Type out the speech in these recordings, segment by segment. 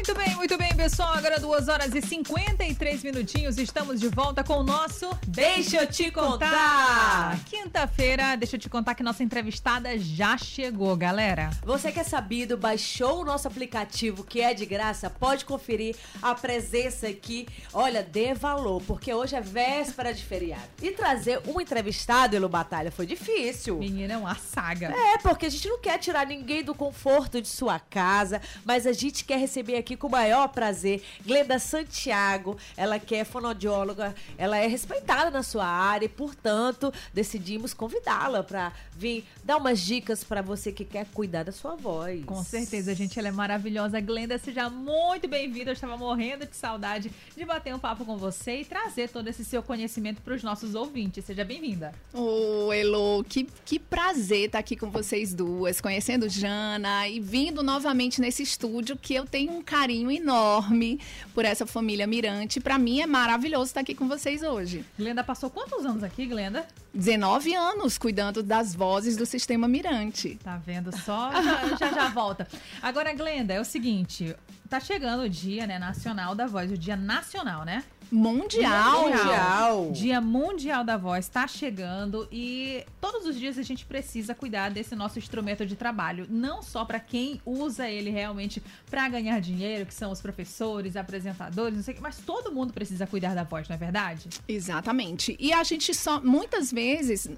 Muito bem, muito bem, pessoal. Agora 2 horas e 53 minutinhos. Estamos de volta com o nosso Deixa eu te contar. Quinta-feira, deixa eu te contar que nossa entrevistada já chegou, galera. Você que é sabido, baixou o nosso aplicativo que é de graça, pode conferir a presença aqui. Olha, dê valor, porque hoje é véspera de feriado. E trazer um entrevistado, Elo Batalha, foi difícil. Menina, é uma saga. É, porque a gente não quer tirar ninguém do conforto de sua casa, mas a gente quer receber aqui com o maior prazer Glenda Santiago. Ela que é fonoaudióloga, ela é respeitada na sua área e, portanto, decidimos convidá-la para vir dar umas dicas para você que quer cuidar da sua voz. Com certeza, gente, ela é maravilhosa. Glenda, seja muito bem-vinda. Eu estava morrendo de saudade de bater um papo com você e trazer todo esse seu conhecimento para os nossos ouvintes. Seja bem-vinda. Ô, Elo, que, que prazer estar aqui com vocês duas, conhecendo Jana e vindo novamente nesse estúdio que eu tenho um carinho enorme por essa família Mirante. Para mim é maravilhoso estar aqui com vocês hoje. Glenda passou quantos anos aqui, Glenda? 19 anos cuidando das vozes do sistema Mirante. Tá vendo só? Já já, já volta. Agora, Glenda, é o seguinte, tá chegando o dia, né, nacional da voz, o dia nacional, né? Mundial. Mundial. Dia Mundial da Voz está chegando e todos os dias a gente precisa cuidar desse nosso instrumento de trabalho, não só para quem usa ele realmente para ganhar dinheiro, que são os professores, apresentadores, não sei o que, mas todo mundo precisa cuidar da voz, não é verdade? Exatamente. E a gente só, muitas vezes,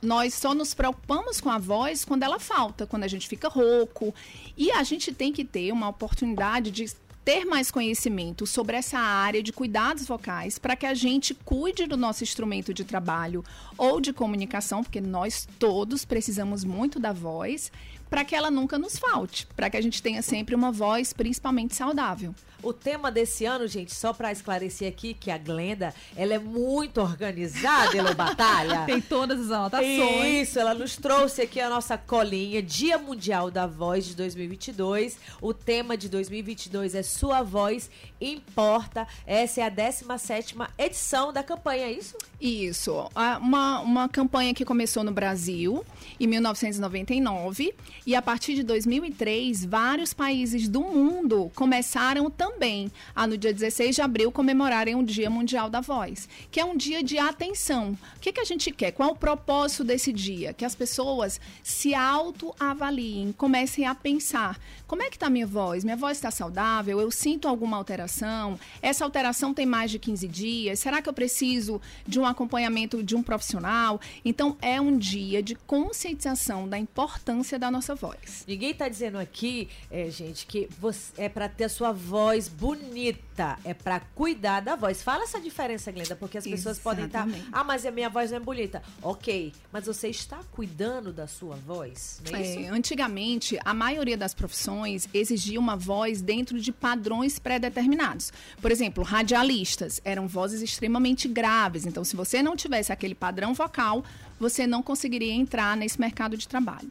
nós só nos preocupamos com a voz quando ela falta, quando a gente fica rouco. E a gente tem que ter uma oportunidade de ter mais conhecimento sobre essa área de cuidados vocais para que a gente cuide do nosso instrumento de trabalho ou de comunicação, porque nós todos precisamos muito da voz, para que ela nunca nos falte, para que a gente tenha sempre uma voz principalmente saudável. O tema desse ano, gente, só para esclarecer aqui que a Glenda, ela é muito organizada, Elo Batalha. Tem todas as anotações. Isso, ela nos trouxe aqui a nossa colinha, Dia Mundial da Voz de 2022. O tema de 2022 é Sua Voz Importa. Essa é a 17ª edição da campanha, é isso? Isso. Ah, Uma, uma campanha que começou no Brasil em 1999 e a partir de 2003, vários países do mundo começaram também a, no dia 16 de abril, comemorarem o Dia Mundial da Voz, que é um dia de atenção. O que, que a gente quer? Qual o propósito desse dia? Que as pessoas se autoavaliem, comecem a pensar: como é que está minha voz? Minha voz está saudável? Eu sinto alguma alteração? Essa alteração tem mais de 15 dias? Será que eu preciso de um acompanhamento de um profissional? Então, é um dia de conscientização da importância da nossa voz. Ninguém tá dizendo aqui, é, gente, que você, é para ter a sua voz bonita, é para cuidar da voz. Fala essa diferença, Glenda, porque as pessoas podem estar, Exatamente. ah, mas a minha voz não é bonita. OK, mas você está cuidando da sua voz, não é, É, isso? antigamente, a maioria das profissões exigia uma voz dentro de padrões pré-determinados. Por exemplo, radialistas eram vozes extremamente graves. Então, se você não tivesse aquele padrão vocal, você não conseguiria entrar nesse mercado de trabalho.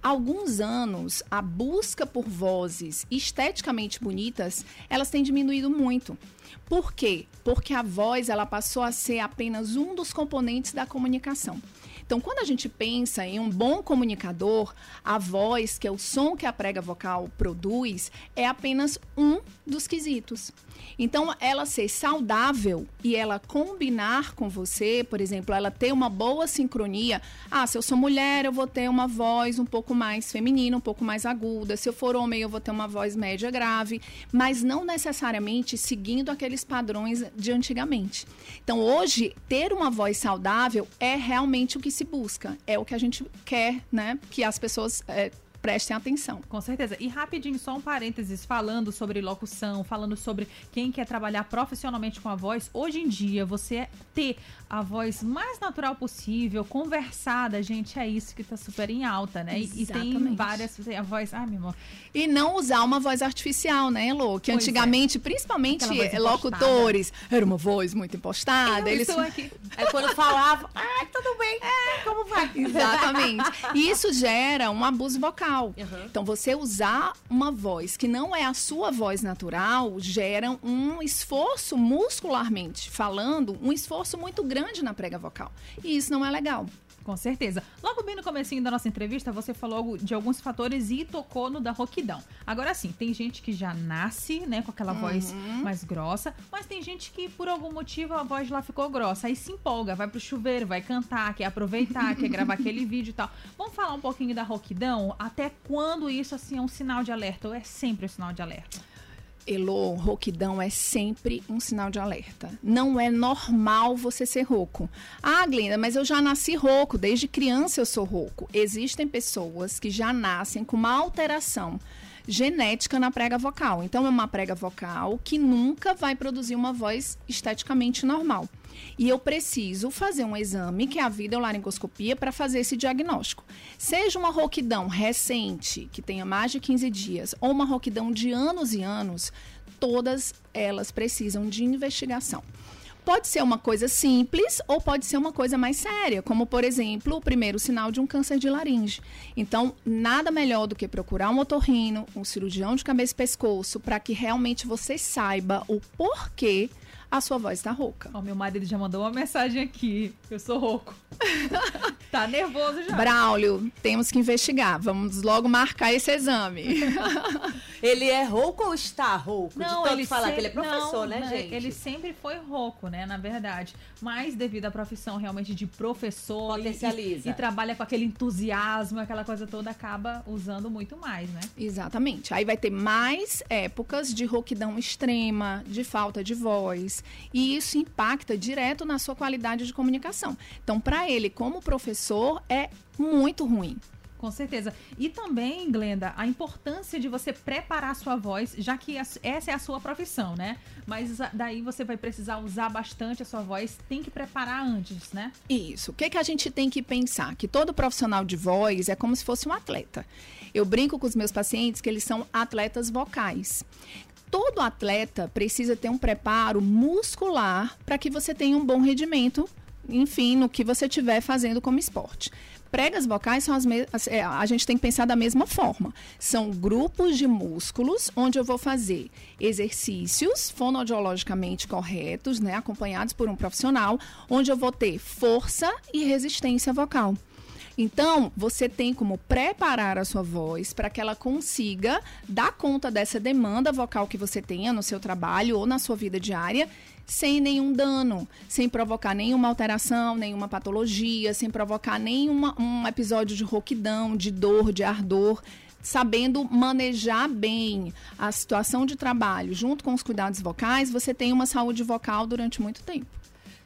Há alguns anos, a busca por vozes esteticamente bonitas, elas têm diminuído muito. Por quê? Porque a voz ela passou a ser apenas um dos componentes da comunicação. Então, quando a gente pensa em um bom comunicador, a voz, que é o som que a prega vocal produz, é apenas um dos quesitos. Então, ela ser saudável e ela combinar com você, por exemplo, ela ter uma boa sincronia. Ah, se eu sou mulher, eu vou ter uma voz um pouco mais feminina, um pouco mais aguda. Se eu for homem, eu vou ter uma voz média grave, mas não necessariamente seguindo aqueles padrões de antigamente. Então, hoje, ter uma voz saudável é realmente o que se busca, é o que a gente quer, né? Que as pessoas eh, prestem atenção. Com certeza. E rapidinho, só um parênteses, falando sobre locução, falando sobre quem quer trabalhar profissionalmente com a voz. Hoje em dia, você ter a voz mais natural possível, conversada, gente, é isso que tá super em alta, né? E, e tem várias. tem A voz. Ai, meu amor. E não usar uma voz artificial, né, Lô? Que Pois antigamente, principalmente Aquela voz eh, locutores, era uma voz muito impostada. Eu eles estou aqui. É quando falava, ai, tudo bem, é, como vai? Exatamente. E isso gera um abuso vocal. Uhum. Então, você usar uma voz que não é a sua voz natural gera um esforço muscularmente falando, um esforço muito grande na prega vocal. E isso não é legal. Com certeza. Logo bem no comecinho da nossa entrevista, você falou de alguns fatores e tocou no da roquidão. Agora sim, tem gente que já nasce, né, com aquela uhum. voz mais grossa, mas tem gente que por algum motivo a voz lá ficou grossa, aí se empolga, vai pro chuveiro, vai cantar, quer aproveitar, quer gravar aquele vídeo e tal. Vamos falar um pouquinho da roquidão? Até quando isso assim é um sinal de alerta ou é sempre um sinal de alerta? Elô, rouquidão é sempre um sinal de alerta. Não é normal você ser rouco. Ah, Glenda, mas eu já nasci rouco, desde criança eu sou rouco. Existem pessoas que já nascem com uma alteração genética na prega vocal. Então, é uma prega vocal que nunca vai produzir uma voz esteticamente normal. E eu preciso fazer um exame, que é a videolaringoscopia, para fazer esse diagnóstico. Seja uma rouquidão recente, que tenha mais de 15 dias, ou uma rouquidão de anos e anos, todas elas precisam de investigação. Pode ser uma coisa simples ou pode ser uma coisa mais séria, como por exemplo, o primeiro sinal de um câncer de laringe. Então, nada melhor do que procurar um otorrino, um cirurgião de cabeça e pescoço, para que realmente você saiba o porquê a sua voz tá rouca. Ó, meu marido já mandou uma mensagem aqui. Eu sou rouco. tá nervoso já. Braulio, temos que investigar. Vamos logo marcar esse exame. ele é rouco ou está rouco? Não, ele falar se... que ele é professor, não, né, não, gente? Ele sempre foi rouco, né, na verdade. Mas devido à profissão realmente de professor Potencializa. E, e, trabalha com aquele entusiasmo, aquela coisa toda, acaba usando muito mais, né? Exatamente. Aí vai ter mais épocas de rouquidão extrema, de falta de voz e isso impacta direto na sua qualidade de comunicação. Então, para ele, como professor, é muito ruim. Com certeza. E também, Glenda, a importância de você preparar a sua voz, já que essa é a sua profissão, né? Mas daí você vai precisar usar bastante a sua voz, tem que preparar antes, né? Isso. O que, que a gente tem que pensar? Que todo profissional de voz é como se fosse um atleta. Eu brinco com os meus pacientes que eles são atletas vocais todo atleta precisa ter um preparo muscular para que você tenha um bom rendimento, enfim, no que você estiver fazendo como esporte. Pregas vocais são as mesmas. É, a gente tem que pensar da mesma forma. São grupos de músculos onde eu vou fazer exercícios fonoaudiologicamente corretos, né, acompanhados por um profissional, onde eu vou ter força e resistência vocal. Então, você tem como preparar a sua voz para que ela consiga dar conta dessa demanda vocal que você tenha no seu trabalho ou na sua vida diária sem nenhum dano, sem provocar nenhuma alteração, nenhuma patologia, sem provocar nenhum um episódio de rouquidão, de dor, de ardor sabendo manejar bem a situação de trabalho junto com os cuidados vocais, você tem uma saúde vocal durante muito tempo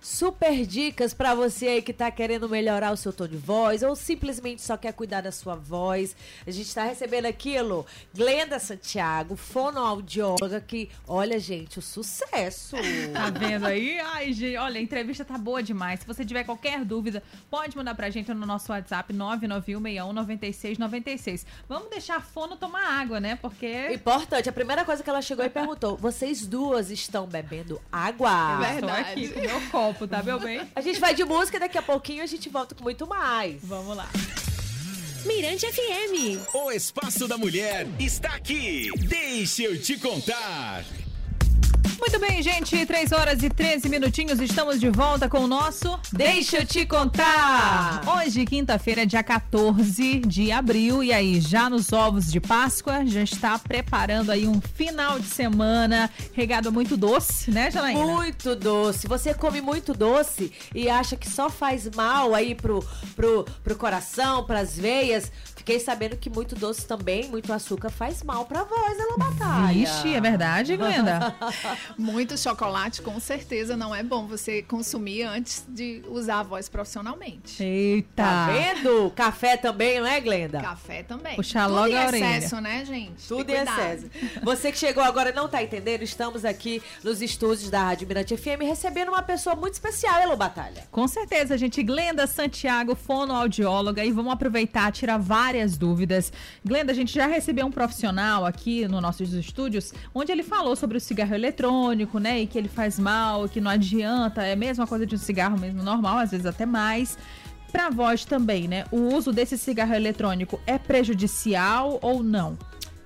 super dicas para você aí que tá querendo melhorar o seu tom de voz ou simplesmente só quer cuidar da sua voz. A gente tá recebendo aquilo, Glenda Santiago, fonoaudióloga, que, olha, gente, o sucesso. Tá vendo aí? Ai, gente, olha, a entrevista tá boa demais. Se você tiver qualquer dúvida, pode mandar pra gente no nosso WhatsApp 991619696. Vamos deixar a fono tomar água, né? Porque. Importante, a primeira coisa que ela chegou e perguntou: vocês duas estão bebendo água? É verdade. Aqui com meu copo copo, tá, meu bem? A gente vai de música e daqui a pouquinho a gente volta com muito mais. Vamos lá. Mirante FM. O Espaço da Mulher está aqui. Deixa eu te contar. Muito bem, gente, 3 horas e 13 minutinhos, estamos de volta com o nosso Deixa eu te contar! Hoje, quinta-feira, dia 14 de abril, e aí, já nos ovos de Páscoa, já está preparando aí um final de semana regado muito doce, né, Janaína? Muito doce. Você come muito doce e acha que só faz mal aí pro, pro, pro coração, pras veias. Fiquei sabendo que muito doce também, muito açúcar faz mal pra voz, ela batalha. Vixe, é verdade, Glenda? Muito chocolate, com certeza, não é bom você consumir antes de usar a voz profissionalmente. Eita! Tá vendo? Café também, não é, Glenda? Café também. Puxar logo Tudo a orelha. excesso, né, gente? Tudo em excesso. Você que chegou agora e não tá entendendo, estamos aqui nos estúdios da Rádio Mirante FM recebendo uma pessoa muito especial, Elo Batalha. Com certeza, gente. Glenda Santiago, fonoaudióloga, e vamos aproveitar, tirar várias dúvidas. Glenda, a gente já recebeu um profissional aqui no nossos estúdios, onde ele falou sobre o cigarro eletrônico eletrônico, né? E que ele faz mal, que não adianta, é a mesma coisa de um cigarro mesmo normal, às vezes até mais. Para voz também, né? O uso desse cigarro eletrônico é prejudicial ou não?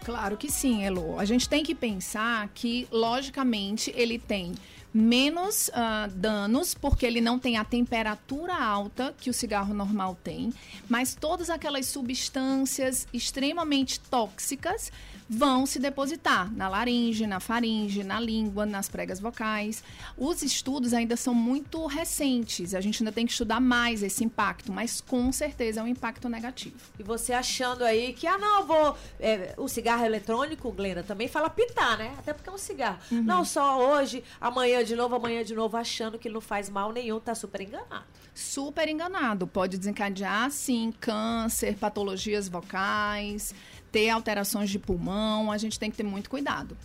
Claro que sim, Elo. A gente tem que pensar que, logicamente, ele tem menos ah, danos, porque ele não tem a temperatura alta que o cigarro normal tem, mas todas aquelas substâncias extremamente tóxicas vão se depositar na laringe, na faringe, na língua, nas pregas vocais. Os estudos ainda são muito recentes, a gente ainda tem que estudar mais esse impacto, mas com certeza é um impacto negativo. E você achando aí que, ah, não, eu vou. é, o cigarro eletrônico, Glenda, também fala pitar, né? Até porque é um cigarro. Uhum. Não só hoje, amanhã de novo, amanhã de novo, achando que não faz mal nenhum, tá super enganado. super enganado. Pode desencadear, sim, câncer, patologias vocais, ter alterações de pulmão. A gente tem que ter muito cuidado.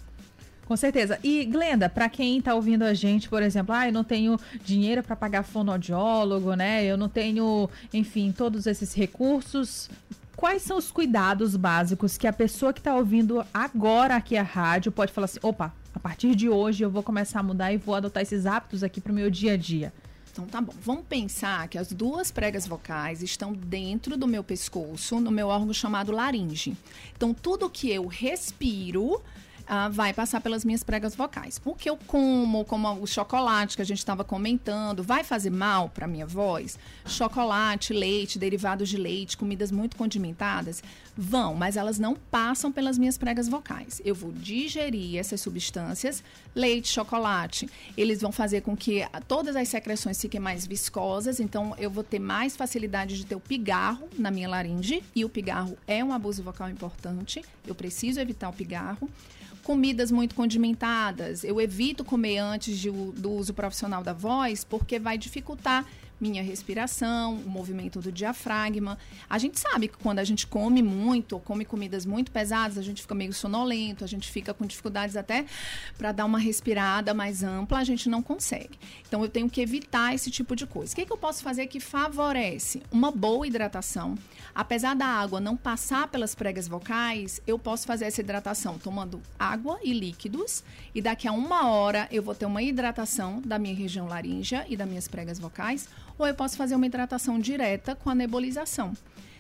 Com certeza. E, Glenda, pra quem tá ouvindo a gente, por exemplo, ah, eu não tenho dinheiro pra pagar fonoaudiólogo, né? Eu não tenho, enfim, todos esses recursos. Quais são os cuidados básicos que a pessoa que tá ouvindo agora aqui a rádio pode falar assim: opa, a partir de hoje eu vou começar a mudar e vou adotar esses hábitos aqui pro meu dia a dia? Então tá bom. Vamos pensar que as duas pregas vocais estão dentro do meu pescoço, no meu órgão chamado laringe. Então tudo que eu respiro ah, vai passar pelas minhas pregas vocais. O que eu como, como o chocolate que a gente estava comentando, vai fazer mal para minha voz? Chocolate, leite, derivados de leite, comidas muito condimentadas, vão, mas elas não passam pelas minhas pregas vocais. Eu vou digerir essas substâncias, leite, chocolate, eles vão fazer com que todas as secreções fiquem mais viscosas, então eu vou ter mais facilidade de ter o pigarro na minha laringe, e o pigarro é um abuso vocal importante, eu preciso evitar o pigarro comidas muito condimentadas. Eu evito comer antes de do uso profissional da voz, porque vai dificultar minha respiração, o movimento do diafragma. A gente sabe que quando a gente come muito, ou come comidas muito pesadas, a gente fica meio sonolento, a gente fica com dificuldades até para dar uma respirada mais ampla, a gente não consegue. Então eu tenho que evitar esse tipo de coisa. O que, que eu posso fazer que favorece uma boa hidratação? Apesar da água não passar pelas pregas vocais, eu posso fazer essa hidratação tomando água e líquidos, e daqui a uma hora eu vou ter uma hidratação da minha região laríngea e das minhas pregas vocais, ou eu posso fazer uma hidratação direta com a nebulização.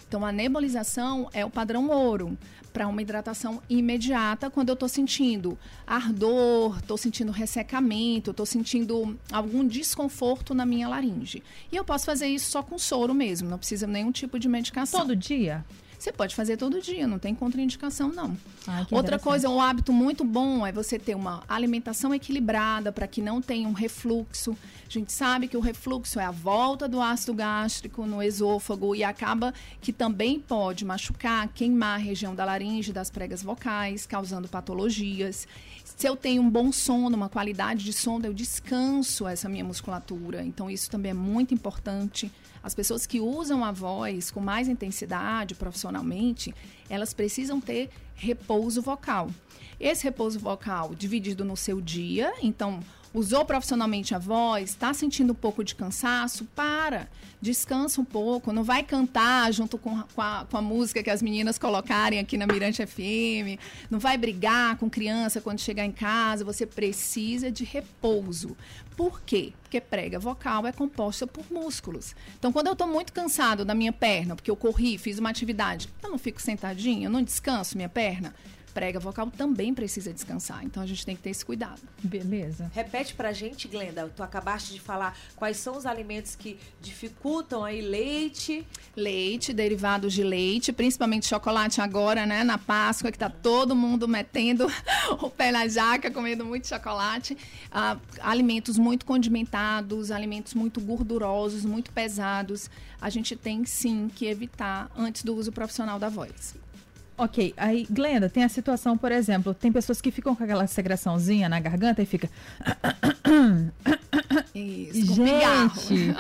Então, a nebulização é o padrão ouro para uma hidratação imediata quando eu estou sentindo ardor, estou sentindo ressecamento, estou sentindo algum desconforto na minha laringe. E eu posso fazer isso só com soro mesmo, não precisa nenhum tipo de medicação. Todo dia? Você pode fazer todo dia, não tem contraindicação, não. Que Outra coisa, um hábito muito bom é você ter uma alimentação equilibrada para que não tenha um refluxo. A gente sabe que o refluxo é a volta do ácido gástrico no esôfago e acaba que também pode machucar, queimar a região da laringe, das pregas vocais, causando patologias. Se eu tenho um bom sono, uma qualidade de sono, eu descanso essa minha musculatura. Então, isso também é muito importante. As pessoas que usam a voz com mais intensidade profissionalmente, elas precisam ter repouso vocal. Esse repouso vocal dividido no seu dia, então usou profissionalmente a voz, está sentindo um pouco de cansaço, para, descansa um pouco, não vai cantar junto com, com, a, com a música que as meninas colocarem aqui na Mirante FM, não vai brigar com criança quando chegar em casa, você precisa de repouso. Por quê? Porque prega vocal é composta por músculos. Então, quando eu estou muito cansado da minha perna, porque eu corri, fiz uma atividade, eu não fico sentadinha, eu não descanso minha perna, prega vocal também precisa descansar. Então, a gente tem que ter esse cuidado. Beleza. Repete pra gente, Glenda. Tu acabaste de falar quais são os alimentos que dificultam aí leite. Leite, derivados de leite, principalmente chocolate agora, né? Na Páscoa, que tá todo mundo metendo o pé na jaca, comendo muito chocolate. Ah, alimentos muito condimentados, alimentos muito gordurosos, muito pesados. A gente tem sim que evitar antes do uso profissional da voz. Ok, aí, Glenda, tem a situação, por exemplo, tem pessoas que ficam com aquela secreçãozinha na garganta e fica. Isso. Gente,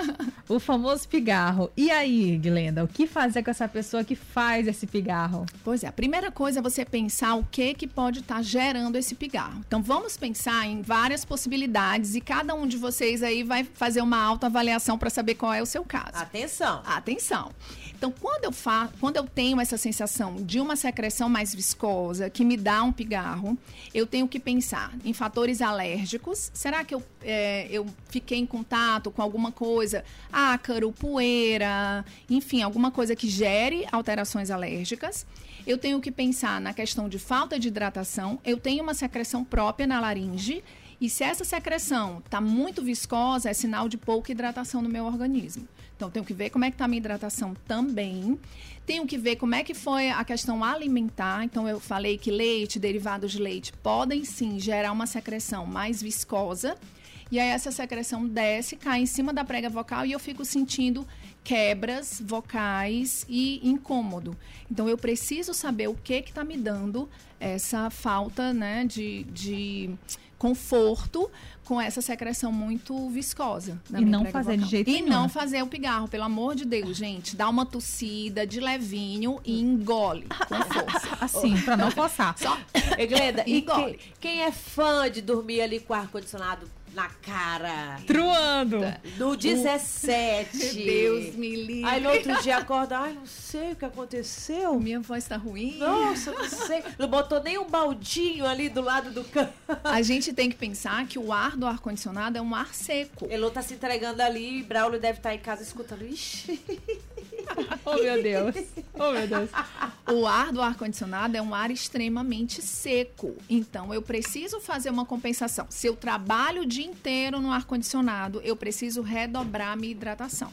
o famoso pigarro. E aí, Glenda, o que fazer com essa pessoa que faz esse pigarro? Pois é, a primeira coisa é você pensar o que que pode estar gerando esse pigarro. Então vamos pensar em várias possibilidades e cada um de vocês aí vai fazer uma autoavaliação para saber qual é o seu caso. Atenção. Atenção. Então, quando eu fa quando eu tenho essa sensação de uma secreção mais viscosa que me dá um pigarro, eu tenho que pensar em fatores alérgicos. Será que eu, é, eu fiquei em contato com alguma coisa, ácaro, poeira, enfim, alguma coisa que gere alterações alérgicas? Eu tenho que pensar na questão de falta de hidratação. Eu tenho uma secreção própria na laringe E se essa secreção está muito viscosa, é sinal de pouca hidratação no meu organismo. Então, tenho que ver como é que está a minha hidratação também. Tenho que ver como é que foi a questão alimentar. Então, eu falei que leite, derivados de leite, podem sim gerar uma secreção mais viscosa. E aí, essa secreção desce, cai em cima da prega vocal e eu fico sentindo quebras vocais e incômodo. Então, eu preciso saber o que está me dando essa falta né, de, de conforto com essa secreção muito viscosa. da E não fazer de vocal. jeito E nenhum, não fazer o pigarro, pelo amor de Deus, gente. Dá uma tossida de levinho e engole com força. Assim, pra não forçar. Só E Glenda, e Engole. quem, quem é fã de dormir ali com ar-condicionado na cara? Truando. No 17. Deus me livre. Aí no outro dia acorda, ai, não sei o que aconteceu. Minha voz tá ruim. Nossa, não sei. Não botou nem um baldinho ali do lado do canto. A gente tem que pensar que o ar do ar-condicionado é um ar seco. Elô tá se entregando ali, Braulio deve estar em casa escutando. Ixi. Oh, meu Deus. Oh, meu Deus. O ar do ar-condicionado é um ar extremamente seco. Então, eu preciso fazer uma compensação. Se eu trabalho o dia inteiro no ar-condicionado, eu preciso redobrar minha hidratação.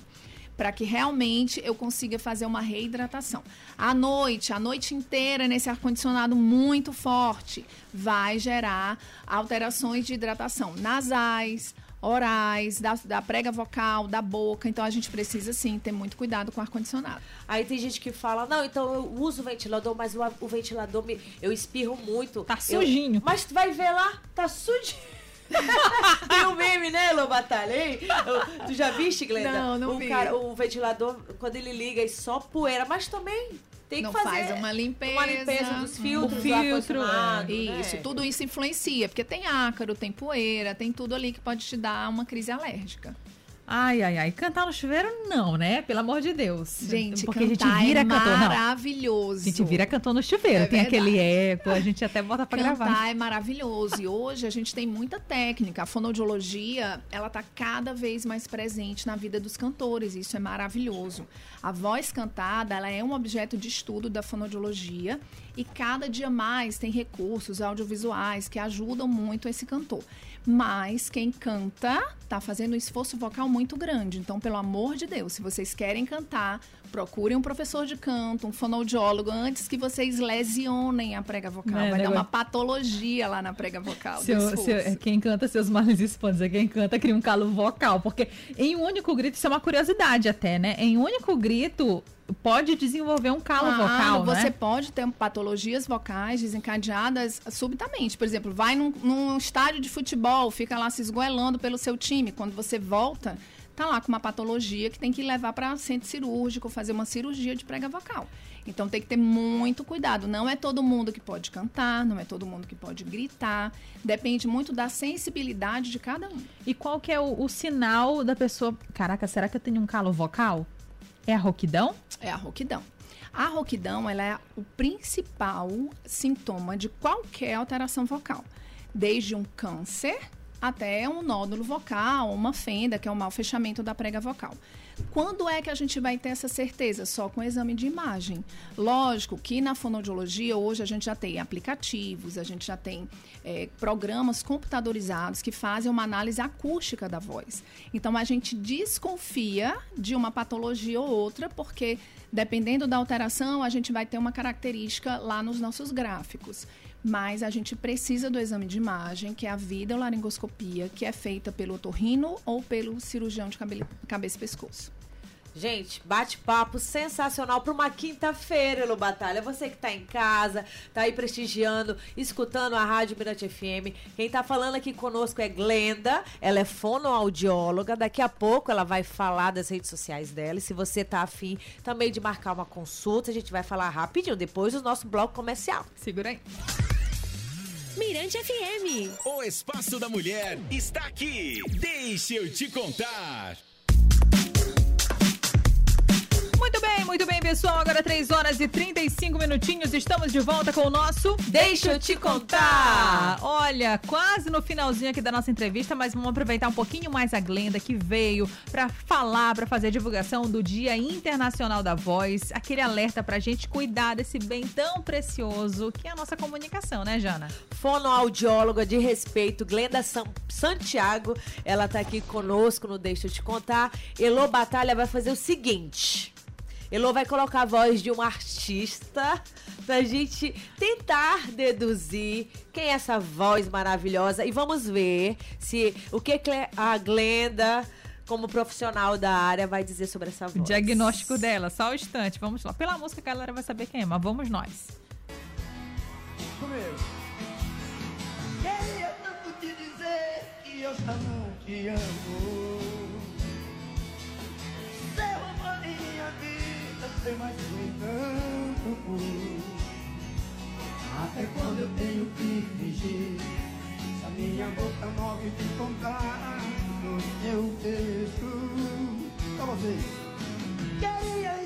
Para que realmente eu consiga fazer uma reidratação. À noite, a noite inteira nesse ar-condicionado muito forte, vai gerar alterações de hidratação nasais, orais, da, da prega vocal, da boca. Então, a gente precisa sim ter muito cuidado com o ar-condicionado. Aí tem gente que fala, não, então eu uso o ventilador, mas o, o ventilador me, eu espirro muito. Tá Eu- sujinho. mas tu vai ver lá, tá sujinho. tem um meme, né, Elô Batalha? hein? Eu- Tu já viste, Glenda? Não, não o vi. Cara, o ventilador, quando ele liga, é só poeira. Mas também tem Não que fazer faz uma limpeza. uma limpeza dos filtros, O filtro, ar-condicionado, Isso, né? tudo isso influencia, porque tem ácaro, tem poeira, tem tudo ali que pode te dar uma crise alérgica. Ai, ai, ai. Cantar no chuveiro, não, né? Pelo amor de Deus. Gente, Porque a gente cantar vira é cantor. Não, maravilhoso. a gente vira cantor no chuveiro. É tem verdade. aquele eco, a gente até bota pra Cantar gravar. é maravilhoso e hoje a gente tem muita técnica. A fonodiologia, ela tá cada vez mais presente na vida dos cantores. Isso é maravilhoso. A voz cantada, ela é um objeto de estudo da fonodiologia e cada dia mais tem recursos audiovisuais que ajudam muito esse cantor. Mas quem canta tá fazendo um esforço vocal muito grande. Então, pelo amor de Deus, se vocês querem cantar, procurem um professor de canto, um fonoaudiólogo, antes que vocês lesionem a prega vocal. É, Vai dar negócio- uma patologia lá na prega vocal. Seu- seu- é, quem canta seus males expandes é quem canta cria um calo vocal. Porque em um único grito, isso é uma curiosidade até, né? Em um único grito, pode desenvolver um calo Claro, vocal, você né? pode ter patologias vocais desencadeadas subitamente. Por exemplo, vai num, num estádio de futebol, fica lá se esgoelando pelo seu time. Quando você volta, tá lá com uma patologia que tem que levar para centro cirúrgico, fazer uma cirurgia de prega vocal. Então tem que ter muito cuidado. Não é todo mundo que pode cantar, não é todo mundo que pode gritar. Depende muito da sensibilidade de cada um. E qual que é o, o sinal da pessoa... Caraca, será que eu tenho um calo vocal? É a rouquidão? É a rouquidão. A rouquidão ela é o principal sintoma de qualquer alteração vocal, desde um câncer até um nódulo vocal, uma fenda, que é o mau fechamento da prega vocal. Quando é que a gente vai ter essa certeza? Só com exame de imagem. Lógico que na fonoaudiologia hoje a gente já tem aplicativos, a gente já tem eh, programas computadorizados que fazem uma análise acústica da voz. Então a gente desconfia de uma patologia ou outra, porque dependendo da alteração, a gente vai ter uma característica lá nos nossos gráficos. Mas a gente precisa do exame de imagem, que é a videolaringoscopia, que é feita pelo otorrino ou pelo cirurgião de cabeça e pescoço. Gente, bate-papo sensacional para uma quinta-feira, Elô Batalha. Você que tá em casa, tá aí prestigiando, escutando a Rádio Mirante FM. Quem tá falando aqui conosco é Glenda. Ela é fonoaudióloga. Daqui a pouco ela vai falar das redes sociais dela. E se você tá afim também de marcar uma consulta, a gente vai falar rapidinho depois do nosso bloco comercial. Segura aí. Mirante FM. O Espaço da Mulher está aqui. Deixa eu te contar. Muito bem, pessoal. Agora 3 horas e 35 minutinhos. Estamos de volta com o nosso Deixa eu te contar. Olha, Olha, quase no finalzinho aqui da nossa entrevista, mas vamos aproveitar um pouquinho mais a Glenda que veio para falar, para fazer a divulgação do Dia Internacional da Voz, aquele alerta pra gente cuidar desse bem tão precioso que é a nossa comunicação, né, Jana? Fonoaudióloga de respeito, Glenda Sam- Santiago, ela tá aqui conosco no Deixa Eu Te Contar. Elô Batalha vai fazer o seguinte. Elô vai colocar a voz de um artista pra gente tentar deduzir quem é essa voz maravilhosa e vamos ver se o que a Glenda, como profissional da área, vai dizer sobre essa O voz. diagnóstico dela, só o instante. Vamos lá. Pela música a galera vai saber quem é, mas vamos nós. comigo. Queria tanto te dizer que eu já não te amo. Tem mais um encanto. Até quando eu tenho que fingir? Se a minha boca morre de contar no meu beijo. Pra vocês. Queria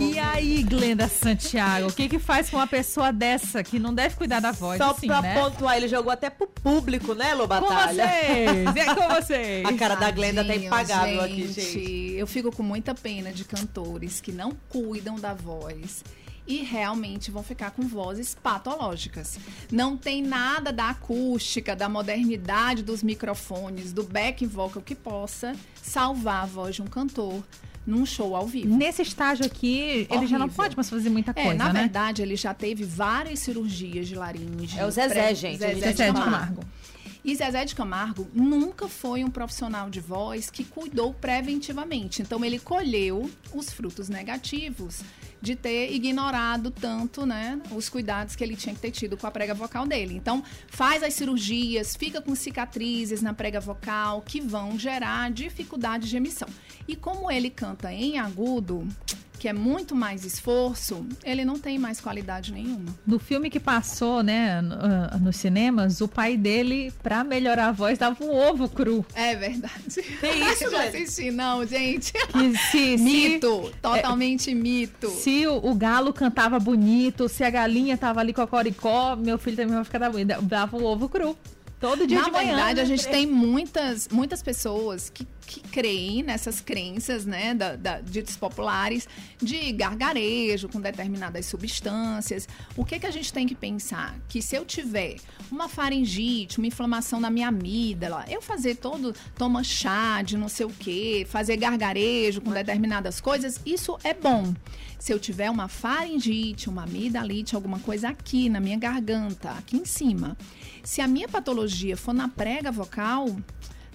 E aí, Glenda Santiago, o que que faz com uma pessoa dessa que não deve cuidar da voz Só assim, pra né? pontuar, ele jogou até pro público, né, Com Batalha? vocês! É com vocês! A cara da Glenda tá Tadinho, impagável aqui, gente. Eu fico com muita pena de cantores que não cuidam da voz e realmente vão ficar com vozes patológicas. Não tem nada da acústica, da modernidade dos microfones, do back vocal que possa salvar a voz de um cantor num show ao vivo. Nesse estágio aqui, ele já não Horrível. pode mais fazer muita É, coisa, na né? verdade, ele já teve várias cirurgias de laringe. É o Zezé, pré- gente, Zezé, ele de Zezé de Camargo. E Zezé de Camargo nunca foi um profissional de voz que cuidou preventivamente. Então ele colheu os frutos negativos de ter ignorado tanto, né, os cuidados que ele tinha que ter tido com a prega vocal dele. Então faz as cirurgias, fica com cicatrizes na prega vocal que vão gerar dificuldade de emissão. E como ele canta em agudo, que é muito mais esforço, ele não tem mais qualidade nenhuma. No filme que passou, né, ah, nos cinemas, o pai dele, pra melhorar a voz, dava um ovo cru. É verdade. Tem isso, Eu Glenda? assisti, não, gente. Que se, se, Mito, totalmente mito. se o, o galo cantava bonito, se a galinha tava ali com a coricó, meu filho também vai ficar da Dava um ovo cru. Todo dia Na de manhã. verdade, né? a gente tem muitas, muitas pessoas que, que creem nessas crenças, né, da, da, populares, de gargarejo com determinadas substâncias. O que, que a gente tem que pensar? Que se eu tiver uma faringite, uma inflamação na minha amígdala, eu fazer todo, toma chá de não sei o quê, fazer gargarejo com determinadas coisas, isso é bom. Se eu tiver uma faringite, uma amidalite, alguma coisa aqui na minha garganta, aqui em cima, se a minha patologia for na prega vocal,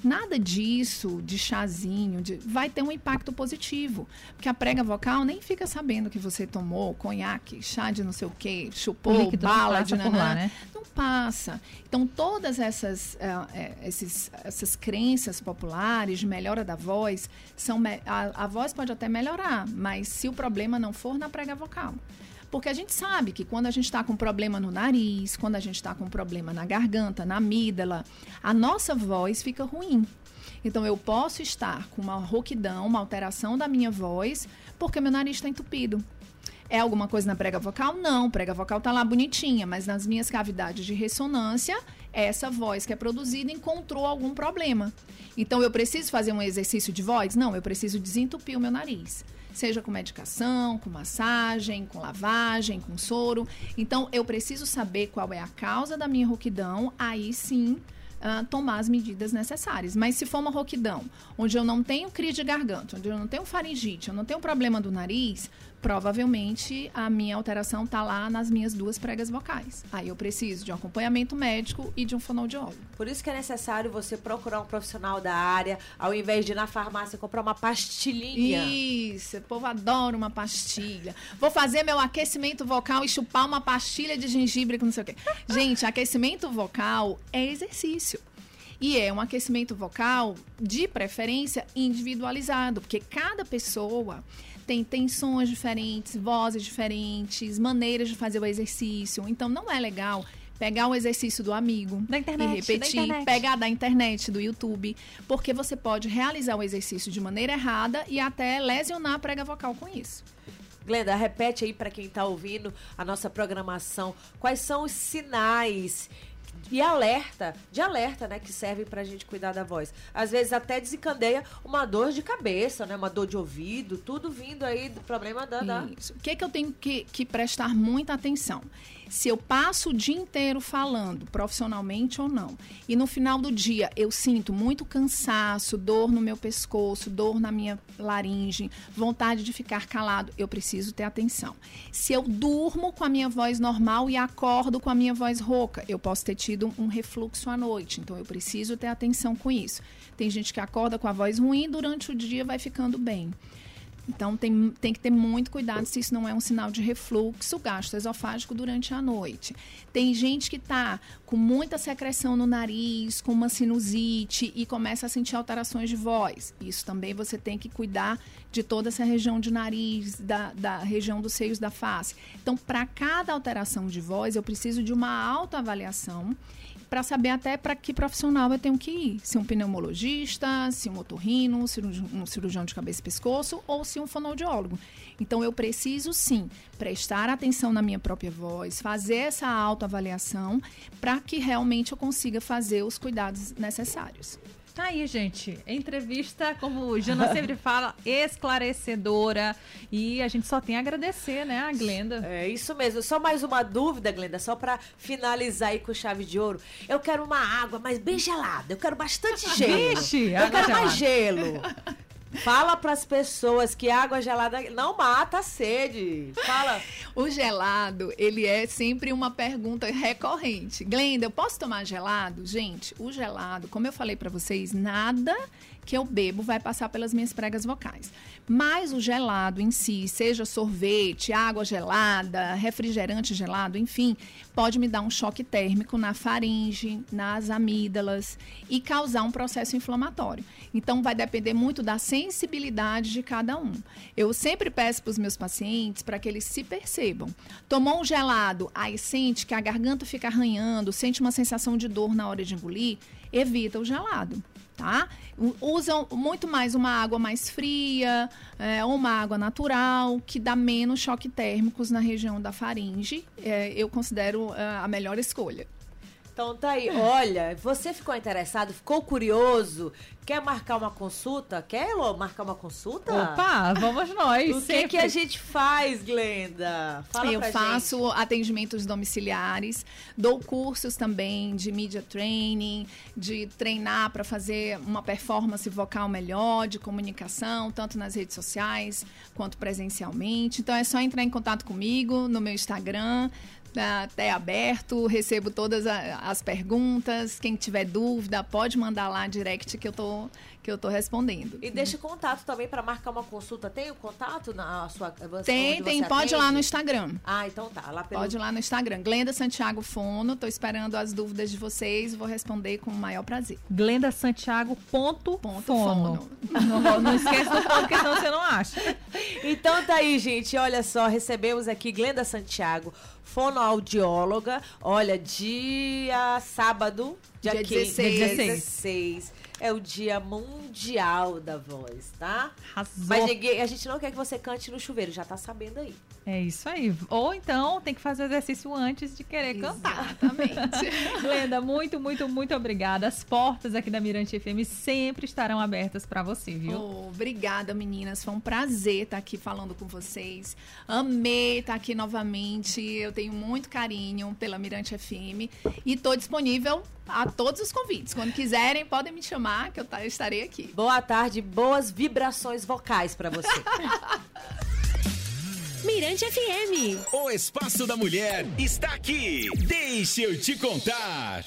nada disso, de chazinho, de- vai ter um impacto positivo. Porque a prega vocal nem fica sabendo que você tomou conhaque, chá de não sei o quê, O chupou, não bala de lá, né? Não passa. Então, todas essas, eh, esses- essas crenças populares de melhora da voz, são a, a voz pode até melhorar, mas se o problema não for na prega vocal. Porque a gente sabe que quando a gente está com problema no nariz, quando a gente está com problema na garganta, na amígdala, a nossa voz fica ruim. Então eu posso estar com uma rouquidão, uma alteração da minha voz, porque meu nariz está entupido. É alguma coisa na prega vocal? Não, prega vocal tá lá bonitinha, mas nas minhas cavidades de ressonância, essa voz que é produzida encontrou algum problema. Então eu preciso fazer um exercício de voz? Não, eu preciso desentupir o meu nariz. Seja com medicação, com massagem, com lavagem, com soro. Então eu preciso saber qual é a causa da minha rouquidão, aí sim ah, tomar as medidas necessárias. Mas se for uma rouquidão, onde eu não tenho crise de garganta, onde eu não tenho faringite, eu não tenho problema do nariz, provavelmente a minha alteração está lá nas minhas duas pregas vocais. Aí eu preciso de um acompanhamento médico e de um fonoaudiólogo. Por isso que é necessário você procurar um profissional da área, ao invés de ir na farmácia comprar uma pastilhinha. Isso, o povo adora uma pastilha. Vou fazer meu aquecimento vocal e chupar uma pastilha de gengibre com não sei o quê. Gente, aquecimento vocal é exercício. E é um aquecimento vocal, de preferência, individualizado, porque cada pessoa tem tensões diferentes, vozes diferentes, maneiras de fazer o exercício. Então não é legal pegar o exercício do amigo Da internet, e repetir, da internet. pegar da internet, do YouTube, porque você pode realizar o exercício de maneira errada e até lesionar a prega vocal com isso. Glenda, repete aí para quem tá ouvindo a nossa programação, quais são os sinais e alerta, de alerta, né, que serve pra gente cuidar da voz. Às vezes até desencadeia uma dor de cabeça, né, uma dor de ouvido, tudo vindo aí do problema da... da... O que, é que eu tenho que, que prestar muita atenção? Se eu passo o dia inteiro falando, profissionalmente ou não, e no final do dia eu sinto muito cansaço, dor no meu pescoço, dor na minha laringe, vontade de ficar calado, eu preciso ter atenção. Se eu durmo com a minha voz normal e acordo com a minha voz rouca, eu posso ter tido um refluxo à noite, então eu preciso ter atenção com isso. Tem gente que acorda com a voz ruim, durante o dia vai ficando bem. Então tem, tem que ter muito cuidado se isso não é um sinal de refluxo gastroesofágico durante a noite. Tem gente que está com muita secreção no nariz, com uma sinusite e começa a sentir alterações de voz. Isso também você tem que cuidar de toda essa região de nariz, da, da região dos seios da face. Então, para cada alteração de voz, eu preciso de uma autoavaliação para saber até para que profissional eu tenho que ir. Se um pneumologista, se um otorrino, um cirurgião, de cabeça e pescoço ou se um fonoaudiólogo. Então eu preciso sim prestar atenção na minha própria voz, fazer essa autoavaliação para que realmente eu consiga fazer os cuidados necessários. Tá aí, gente. Entrevista, como o Jana sempre fala, esclarecedora. E a gente só tem a agradecer, né, a Glenda. É isso mesmo. Só mais uma dúvida, Glenda, só para finalizar aí com chave de ouro. Eu quero uma água, mas bem gelada. Eu quero bastante gelo. Vixe, eu quero mais gelada. gelo. Fala pras pessoas que água gelada não mata a sede. Fala. O gelado, ele é sempre uma pergunta recorrente. Glenda, eu posso tomar gelado? Gente, o gelado, como eu falei para vocês, nada que eu bebo vai passar pelas minhas pregas vocais. Mas o gelado em si, seja sorvete, água gelada, refrigerante gelado, enfim, pode me dar um choque térmico na faringe, nas amígdalas e causar um processo inflamatório. Então vai depender muito da sensibilidade de cada um. Eu sempre peço para os meus pacientes para que eles se percebam. Tomou um gelado, aí sente que a garganta fica arranhando, sente uma sensação de dor na hora de engolir, evita o gelado tá? Usam muito mais uma água mais fria, é, uma água natural, que dá menos choque térmicos na região da faringe. É, eu considero é, a melhor escolha. Então tá aí, olha, você ficou interessado, ficou curioso, quer marcar uma consulta? Quer Elô, marcar uma consulta? Opa, vamos nós. O que, sempre. que a gente faz, Glenda? Fala eu pra faço atendimentos domiciliares, dou cursos também de media training, de treinar para fazer uma performance vocal melhor, de comunicação, tanto nas redes sociais quanto presencialmente. Então é só entrar em contato comigo no meu Instagram, até aberto, recebo todas as perguntas. Quem tiver dúvida, pode mandar lá direct que eu tô que eu tô respondendo. E deixa o contato também para marcar uma consulta. Tem o contato na sua Tem, tem, pode ir lá no atende? Instagram. Ah, então tá. Lá pelo... Pode ir lá no Instagram. Glenda Santiago Fono. Tô esperando as dúvidas de vocês. Vou responder com o maior prazer. Glenda Santiago ponto, Ponto fono. fono. Não, não esquece do ponto, porque senão você não acha. Então tá aí, gente. Olha só, recebemos aqui Glenda Santiago, fonoaudióloga. Olha, dia sábado, dia, Dia 15, 16. dia 16. É o dia mundial da voz, tá? Arrasou. Mas a gente não quer que você cante no chuveiro, já tá sabendo aí. É isso aí. Ou então tem que fazer o exercício antes de querer cantar. Exatamente. Glenda, muito, muito, muito obrigada. As portas aqui da Mirante FM sempre estarão abertas para você, viu? Oh, obrigada, meninas. Foi um prazer estar aqui falando com vocês. Amei estar aqui novamente. Eu tenho muito carinho pela Mirante FM e tô disponível a todos os convites. Quando quiserem, podem me chamar que eu ta- estarei aqui. Boa tarde, boas vibrações vocais pra você. Mirante FM. O Espaço da Mulher está aqui. Deixa eu te contar.